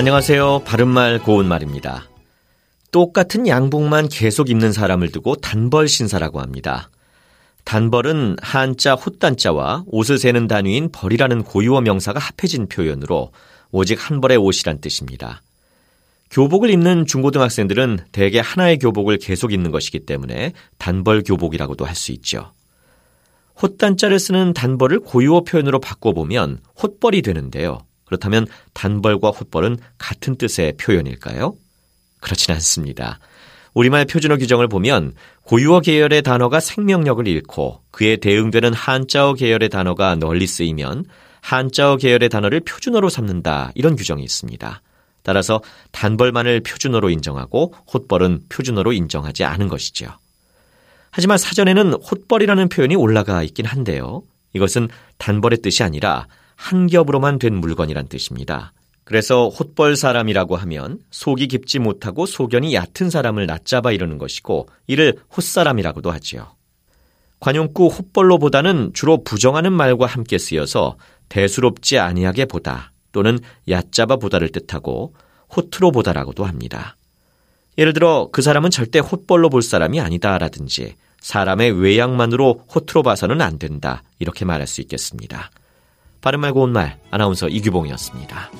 안녕하세요. 바른말 고운말입니다. 똑같은 양복만 계속 입는 사람을 두고 단벌 신사라고 합니다. 단벌은 한자 헛단자와 옷을 세는 단위인 벌이라는 고유어 명사가 합해진 표현으로 오직 한 벌의 옷이란 뜻입니다. 교복을 입는 중고등학생들은 대개 하나의 교복을 계속 입는 것이기 때문에 단벌 교복이라고도 할 수 있죠. 헛단자를 쓰는 단벌을 고유어 표현으로 바꿔보면 헛벌이 되는데요. 그렇다면 단벌과 헛벌은 같은 뜻의 표현일까요? 그렇진 않습니다. 우리말 표준어 규정을 보면 고유어 계열의 단어가 생명력을 잃고 그에 대응되는 한자어 계열의 단어가 널리 쓰이면 한자어 계열의 단어를 표준어로 삼는다 이런 규정이 있습니다. 따라서 단벌만을 표준어로 인정하고 헛벌은 표준어로 인정하지 않은 것이죠. 하지만 사전에는 헛벌이라는 표현이 올라가 있긴 한데요. 이것은 단벌의 뜻이 아니라 한 겹으로만 된 물건이란 뜻입니다. 그래서 헛벌 사람이라고 하면 속이 깊지 못하고 소견이 얕은 사람을 낮잡아 이르는 것이고 이를 헛사람이라고도 하지요. 관용구 헛벌로보다는 주로 부정하는 말과 함께 쓰여서 대수롭지 아니하게 보다 또는 얕잡아 보다를 뜻하고 호트로 보다라고도 합니다. 예를 들어 그 사람은 절대 헛벌로 볼 사람이 아니다라든지 사람의 외양만으로 호트로 봐서는 안 된다 이렇게 말할 수 있겠습니다. 바른 말 고운 말 아나운서 이규봉이었습니다.